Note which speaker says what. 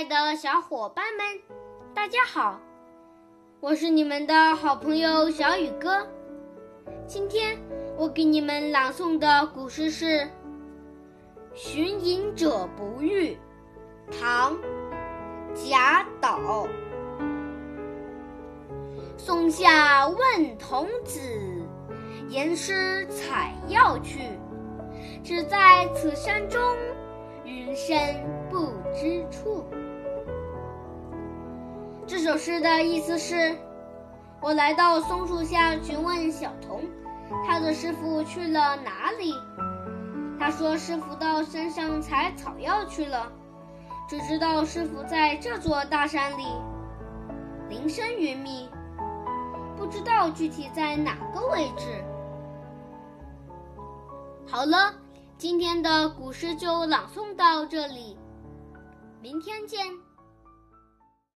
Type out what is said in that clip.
Speaker 1: 亲爱的小伙伴们，大家好！我是你们的好朋友小雨哥。今天我给你们朗诵的古诗是《寻隐者不遇》，唐·贾岛。松下问童子，言师采药去。只在此山中，云深这首诗的意思是：我来到松树下询问小童，他的师傅去了哪里？他说师傅到山上采草药去了。只知道师傅在这座大山里，林深云密，不知道具体在哪个位置。好了。今天的古诗就朗诵到这里，明天见。